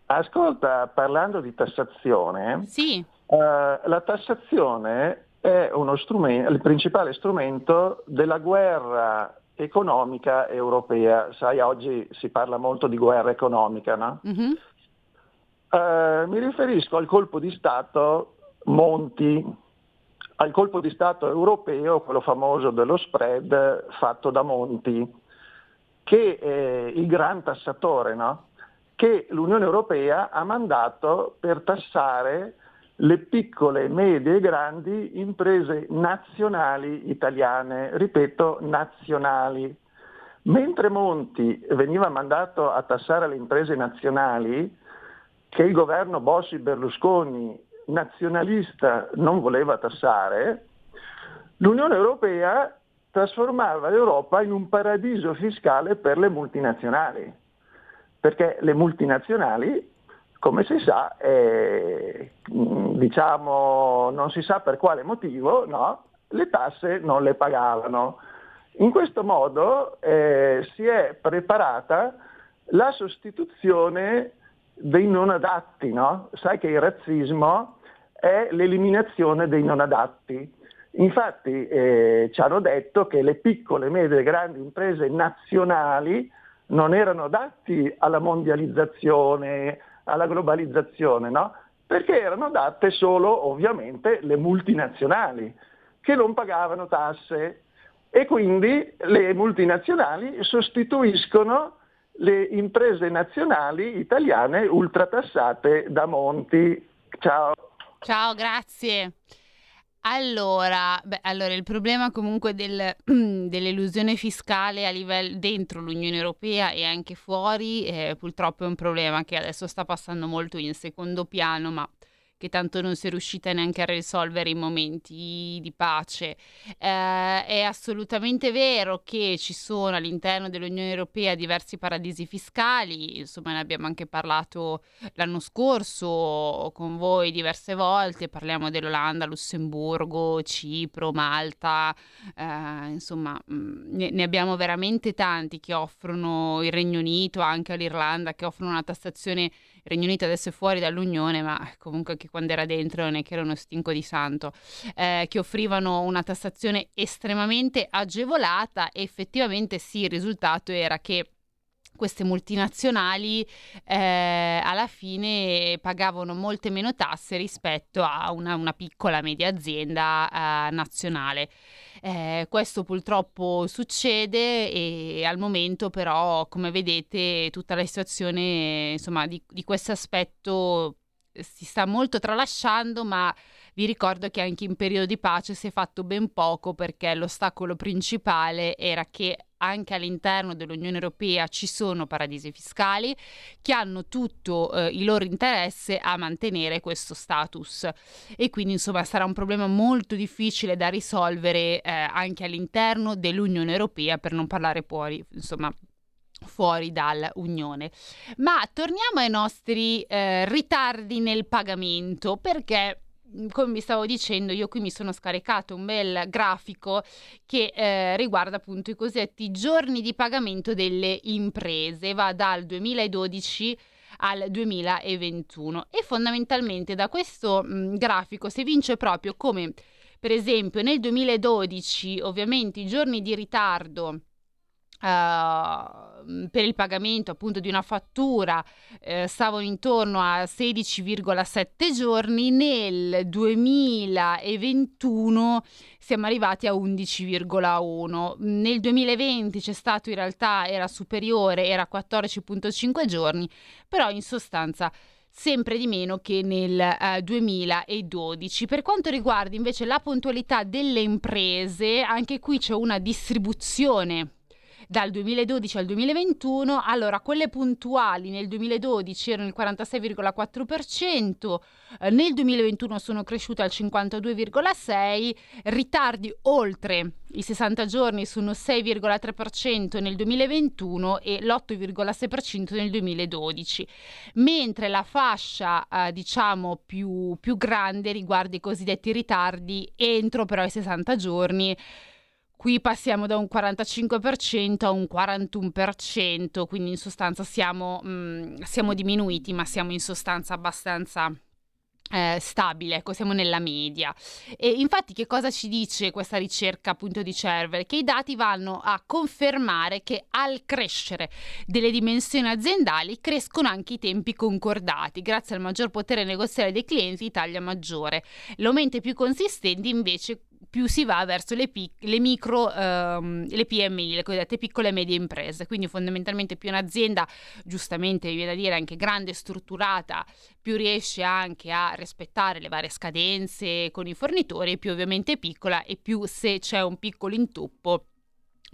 F: Ascolta, parlando di tassazione,
C: sì.
F: uh, la tassazione è strumento, il principale strumento della guerra economica europea. Sai, oggi si parla molto di guerra economica, no? Mm-hmm. Uh, mi riferisco al colpo di Stato Monti, al colpo di Stato europeo, quello famoso dello spread fatto da Monti che eh, il gran tassatore, no? che l'Unione Europea ha mandato per tassare le piccole, medie e grandi imprese nazionali italiane, ripeto, nazionali. Mentre Monti veniva mandato a tassare le imprese nazionali, che il governo Bossi-Berlusconi nazionalista non voleva tassare, l'Unione Europea trasformava l'Europa in un paradiso fiscale per le multinazionali, perché le multinazionali, come si sa, eh, diciamo, non si sa per quale motivo, no, le tasse non le pagavano. In questo modo eh, si è preparata la sostituzione dei non adatti, no? Sai che il razzismo è l'eliminazione dei non adatti. Infatti eh, ci hanno detto che le piccole, medie e grandi imprese nazionali non erano adatti alla mondializzazione, alla globalizzazione, no? perché erano adatte solo ovviamente le multinazionali che non pagavano tasse e quindi le multinazionali sostituiscono le imprese nazionali italiane ultratassate da Monti. Ciao.
C: Ciao, grazie. Allora, beh, allora, il problema comunque del, dell'elusione fiscale a livello dentro l'Unione Europea e anche fuori eh, purtroppo è un problema che adesso sta passando molto in secondo piano, ma che tanto non si è riuscita neanche a risolvere in momenti di pace. Eh, è assolutamente vero che ci sono all'interno dell'Unione Europea diversi paradisi fiscali, insomma ne abbiamo anche parlato l'anno scorso con voi diverse volte, parliamo dell'Olanda, Lussemburgo, Cipro, Malta, eh, insomma mm, ne, ne abbiamo veramente tanti che offrono il Regno Unito, anche l'Irlanda, che offrono una tassazione Regno Unito adesso è fuori dall'Unione, ma comunque anche quando era dentro non è che era uno stinco di santo, eh, che offrivano una tassazione estremamente agevolata e effettivamente sì, il risultato era che queste multinazionali eh, alla fine pagavano molte meno tasse rispetto a una, una piccola media azienda eh, nazionale. Eh, questo purtroppo succede e al momento però, come vedete, tutta la situazione insomma, di, di questo aspetto si sta molto tralasciando, ma vi ricordo che anche in periodo di pace si è fatto ben poco perché l'ostacolo principale era che anche all'interno dell'Unione Europea ci sono paradisi fiscali che hanno tutto eh, il loro interesse a mantenere questo status. E quindi insomma sarà un problema molto difficile da risolvere eh, anche all'interno dell'Unione Europea per non parlare poi insomma fuori dall'Unione. Ma torniamo ai nostri eh, ritardi nel pagamento perché come vi stavo dicendo, io qui mi sono scaricato un bel grafico che eh, riguarda appunto i cosiddetti giorni di pagamento delle imprese, va dal 2012 al 2021 e fondamentalmente da questo mh, grafico si evince proprio come per esempio nel 2012 ovviamente i giorni di ritardo Uh, per il pagamento appunto di una fattura uh, stavano intorno a 16,7 giorni nel 2021 siamo arrivati a 11,1 nel 2020 c'è stato in realtà era superiore era 14,5 giorni però in sostanza sempre di meno che nel eh, 2012. Per quanto riguarda invece la puntualità delle imprese, anche qui c'è una distribuzione dal 2012 al 2021, allora quelle puntuali nel 2012 erano il 46,4%, eh, nel 2021 sono cresciute al 52,6%, ritardi oltre i 60 giorni sono 6,3% nel 2021 e l'8,6% nel 2012, mentre la fascia eh, diciamo più, più grande riguarda i cosiddetti ritardi entro però i 60 giorni Qui passiamo da un 45% a un 41%, quindi in sostanza siamo, mh, mm, siamo diminuiti, ma siamo in sostanza abbastanza eh, stabile, ecco, siamo nella media. E infatti che cosa ci dice questa ricerca appunto di Cerver? Che i dati vanno a confermare che al crescere delle dimensioni aziendali crescono anche i tempi concordati, grazie al maggior potere negoziale dei clienti, taglia maggiore. L'aumento è più consistente invece più si va verso le, pic- le micro, ehm, le PMI, le cosiddette piccole e medie imprese. Quindi fondamentalmente più un'azienda, giustamente viene da dire anche grande, strutturata, più riesce anche a rispettare le varie scadenze con i fornitori, più ovviamente è piccola e più se c'è un piccolo intoppo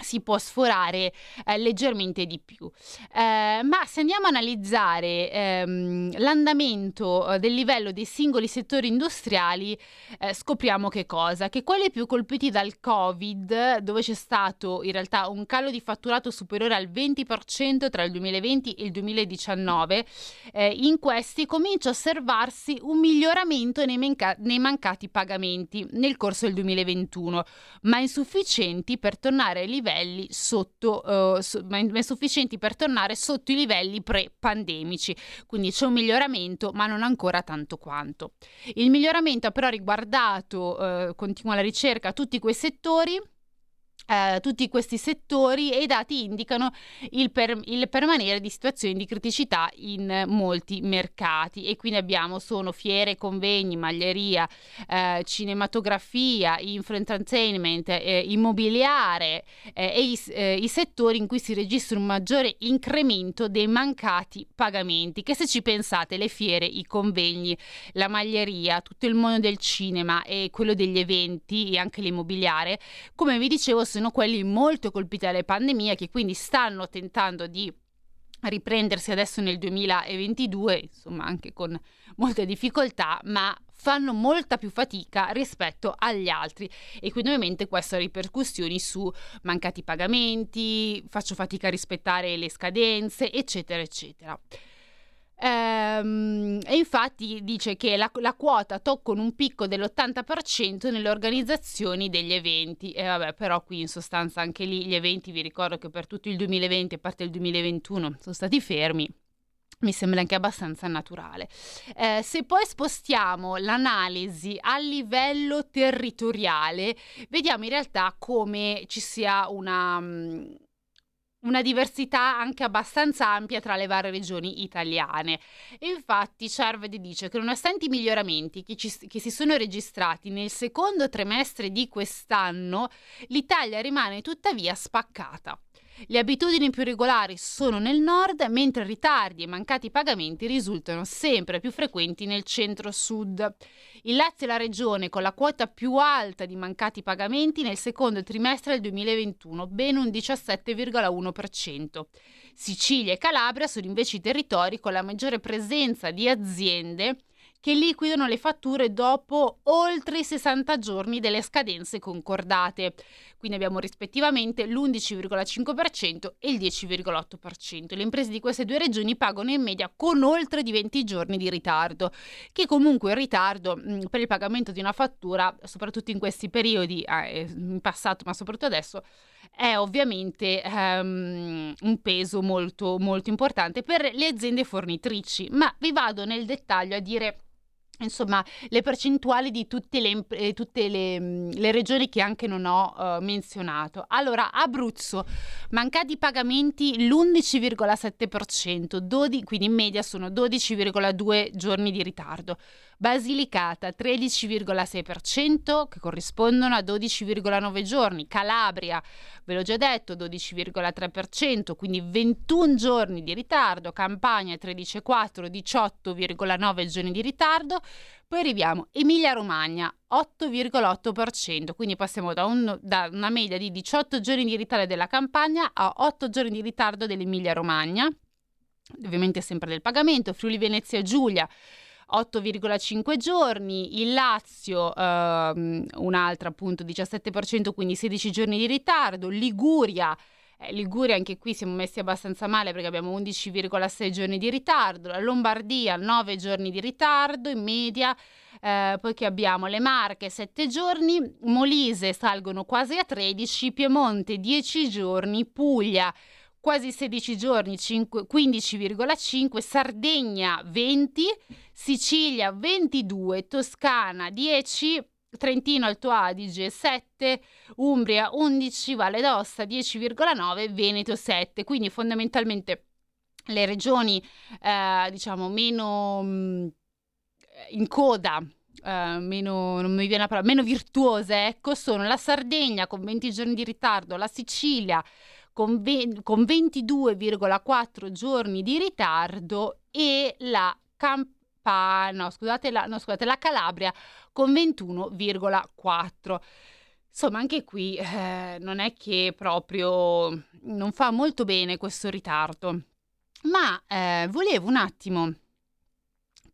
C: si può sforare eh, leggermente di più. Eh, ma se andiamo a analizzare ehm, l'andamento eh, del livello dei singoli settori industriali, eh, scopriamo che cosa? Che quelli più colpiti dal Covid, dove c'è stato in realtà un calo di fatturato superiore al 20% tra il 2020 e il 2019, eh, in questi comincia a osservarsi un miglioramento nei, manca- nei mancati pagamenti nel corso del 2021, ma insufficienti per tornare ai livelli livelli sotto, uh, so, ma insufficienti per tornare sotto i livelli pre-pandemici. Quindi c'è un miglioramento, ma non ancora tanto quanto. Il miglioramento ha però riguardato, uh, continua la ricerca, tutti quei settori Uh, tutti questi settori e i dati indicano il, per, il, permanere di situazioni di criticità in molti mercati. E quindi abbiamo sono fiere, convegni, maglieria, uh, cinematografia, info entertainment, eh, immobiliare eh, e i, eh, i, settori in cui si registra un maggiore incremento dei mancati pagamenti. Che se ci pensate le fiere, i convegni, la maglieria, tutto il mondo del cinema e quello degli eventi e anche l'immobiliare come vi dicevo sono quelli molto colpiti dalle pandemie che quindi stanno tentando di riprendersi adesso nel 2022, insomma anche con molte difficoltà, ma fanno molta più fatica rispetto agli altri e quindi ovviamente questo ha ripercussioni su mancati pagamenti, faccio fatica a rispettare le scadenze, eccetera, eccetera. Ehm, e infatti dice che la, la, quota toccano un picco dell'80% nelle organizzazioni degli eventi. E vabbè, però qui in sostanza anche lì gli eventi, vi ricordo che per tutto il 2020 a parte il 2021 sono stati fermi mi sembra anche abbastanza naturale. Eh, se poi spostiamo l'analisi a livello territoriale, vediamo in realtà come ci sia una, una diversità anche abbastanza ampia tra le varie regioni italiane. E infatti Cervedi dice che nonostante i miglioramenti che, ci, che si sono registrati nel secondo trimestre di quest'anno, l'Italia rimane tuttavia spaccata. Le abitudini più regolari sono nel nord, mentre ritardi e mancati pagamenti risultano sempre più frequenti nel centro-sud. Il Lazio è la regione con la quota più alta di mancati pagamenti nel secondo trimestre del 2021, ben un 17,1%. Sicilia e Calabria sono invece i territori con la maggiore presenza di aziende che liquidano le fatture dopo oltre i 60 giorni delle scadenze concordate. Quindi abbiamo rispettivamente l'11,5% e il 10,8%. Le imprese di queste due regioni pagano in media con oltre di 20 giorni di ritardo, che comunque il ritardo mm, per il pagamento di una fattura, soprattutto in questi periodi, eh, in passato ma soprattutto adesso, è ovviamente um, un peso molto, molto importante per le aziende fornitrici. Ma vi vado nel dettaglio a dire insomma le percentuali di tutte le, eh, tutte le, mm, le regioni che anche non ho uh, menzionato. Allora, Abruzzo, mancati pagamenti l'11,7%, 12, quindi in media sono 12,2 giorni di ritardo. Basilicata 13,6% che corrispondono a 12,9 giorni, Calabria, ve l'ho già detto, 12,3%, quindi 21 giorni di ritardo, Campania 13,4, 18,9 giorni di ritardo, poi arriviamo Emilia Romagna 8,8%, quindi passiamo da, un, da, una media di 18 giorni di ritardo della Campania a 8 giorni di ritardo dell'Emilia Romagna, ovviamente sempre del pagamento, Friuli Venezia Giulia 8,5 giorni, il Lazio ehm, un'altra appunto 17%, quindi 16 giorni di ritardo, Liguria eh, Liguria anche qui siamo messi abbastanza male perché abbiamo 11,6 giorni di ritardo, la Lombardia 9 giorni di ritardo in media, eh, poi che abbiamo le Marche 7 giorni, Molise salgono quasi a 13, Piemonte 10 giorni, Puglia quasi 16 giorni 5, 15,5, Sardegna 20, Sicilia 22, Toscana 10, Trentino Alto Adige 7, Umbria 11, Valle d'Osta 10,9, Veneto 7, quindi fondamentalmente le regioni eh, diciamo meno mh, mm, in coda Uh, meno, mi parola, meno virtuose, ecco, sono la Sardegna con 20 giorni di ritardo, la Sicilia con, ve- con 22,4 giorni di ritardo e la Campania, no, scusate, la, no, scusate, la Calabria con 21,4. Insomma, anche qui eh, non è che proprio non fa molto bene questo ritardo. Ma eh, volevo un attimo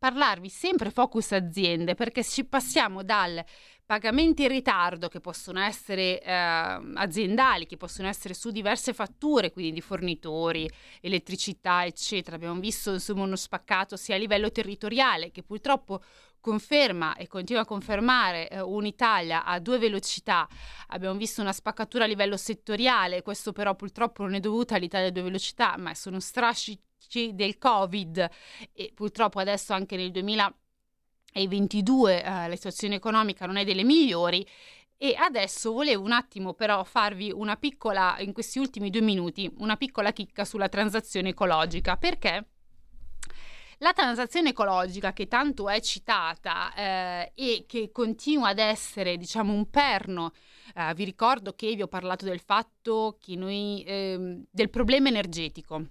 C: parlarvi sempre focus aziende perché ci passiamo dal pagamenti in ritardo che possono essere eh, aziendali, che possono essere su diverse fatture, quindi di fornitori, elettricità, eccetera. Abbiamo visto insomma uno spaccato sia a livello territoriale che purtroppo conferma e continua a confermare eh, un'Italia a due velocità. Abbiamo visto una spaccatura a livello settoriale, questo però purtroppo non è dovuto all'Italia a due velocità, ma sono strascici del Covid e purtroppo adesso anche nel 2000 e 22 eh, la situazione economica non è delle migliori. E adesso volevo un attimo però farvi una piccola, in questi ultimi due minuti, una piccola chicca sulla transazione ecologica, perché la transazione ecologica che tanto è citata eh, e che continua ad essere, diciamo, un perno, eh, vi ricordo che vi ho parlato del fatto che noi, eh, del problema energetico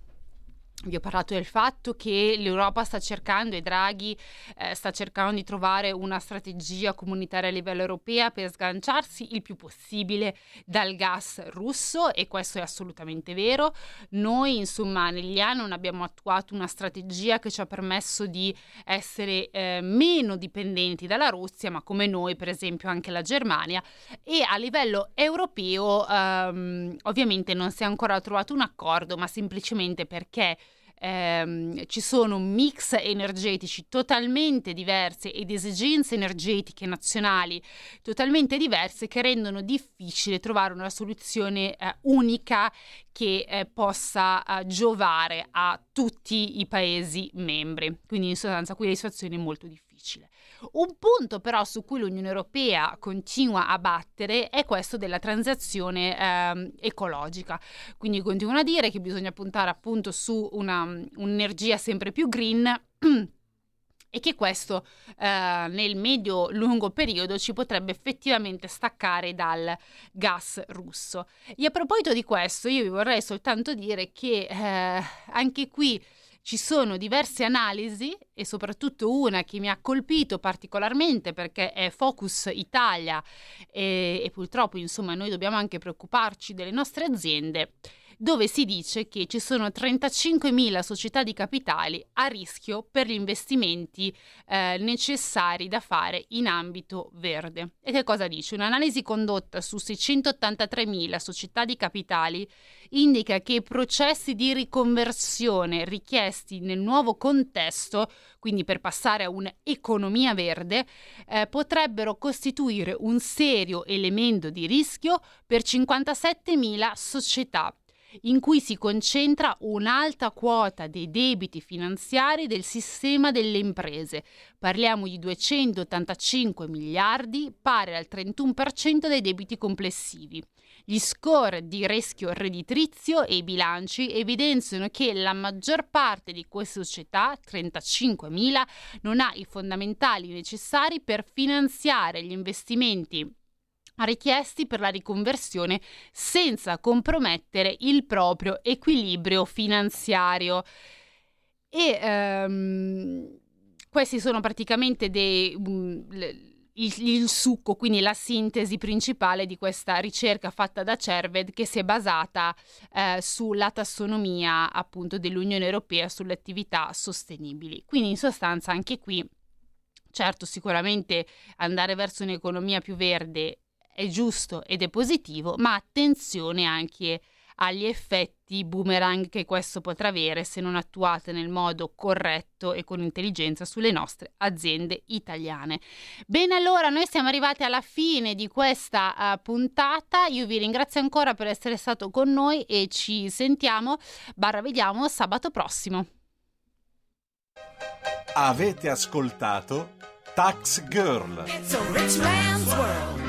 C: vi ho parlato del fatto che l'Europa sta cercando e Draghi eh, sta cercando di trovare una strategia comunitaria a livello europeo per sganciarsi il più possibile dal gas russo e questo è assolutamente vero. Noi insomma negli anni non abbiamo attuato una strategia che ci ha permesso di essere eh, meno dipendenti dalla Russia, ma come noi per esempio anche la Germania e a livello europeo ehm, ovviamente non si è ancora trovato un accordo, ma semplicemente perché ehm, ci sono mix energetici totalmente diversi ed esigenze energetiche nazionali totalmente diverse che rendono difficile trovare una soluzione eh, unica che eh, possa eh, giovare a tutti i paesi membri. Quindi in sostanza qui la situazione è molto difficile. Difficile. Un punto però su cui l'Unione Europea continua a battere è questo della transazione eh, ecologica, quindi continua a dire che bisogna puntare appunto su una, un'energia sempre più green e che questo eh, nel medio-lungo periodo ci potrebbe effettivamente staccare dal gas russo. E a proposito di questo, io vi vorrei soltanto dire che eh, anche qui ci sono diverse analisi e soprattutto una che mi ha colpito particolarmente perché è Focus Italia e, e purtroppo insomma noi dobbiamo anche preoccuparci delle nostre aziende dove si dice che ci sono 35.000 società di capitali a rischio per gli investimenti eh, necessari da fare in ambito verde. E che cosa dice? Un'analisi condotta su 683.000 società di capitali indica che i processi di riconversione richiesti nel nuovo contesto, quindi per passare a un'economia verde, eh, potrebbero costituire un serio elemento di rischio per 57.000 società in cui si concentra un'alta quota dei debiti finanziari del sistema delle imprese. Parliamo di 285 miliardi, pari al 31% dei debiti complessivi. Gli score di rischio redditizio e i bilanci evidenziano che la maggior parte di queste società, 35.000, non ha i fondamentali necessari per finanziare gli investimenti richiesti per la riconversione senza compromettere il proprio equilibrio finanziario. E um, questi sono praticamente dei, um, il, il, succo, quindi la sintesi principale di questa ricerca fatta da Cerved che si è basata eh, sulla tassonomia appunto dell'Unione Europea sulle attività sostenibili. Quindi in sostanza anche qui Certo, sicuramente andare verso un'economia più verde è giusto ed è positivo, ma attenzione anche agli effetti boomerang che questo potrà avere se non attuate nel modo corretto e con intelligenza sulle nostre aziende italiane. Bene, allora noi siamo arrivati alla fine di questa uh, puntata. Io vi ringrazio ancora per essere stato con noi e ci sentiamo, barra vediamo sabato prossimo.
A: Avete ascoltato Tax Girl. It's a rich man's world.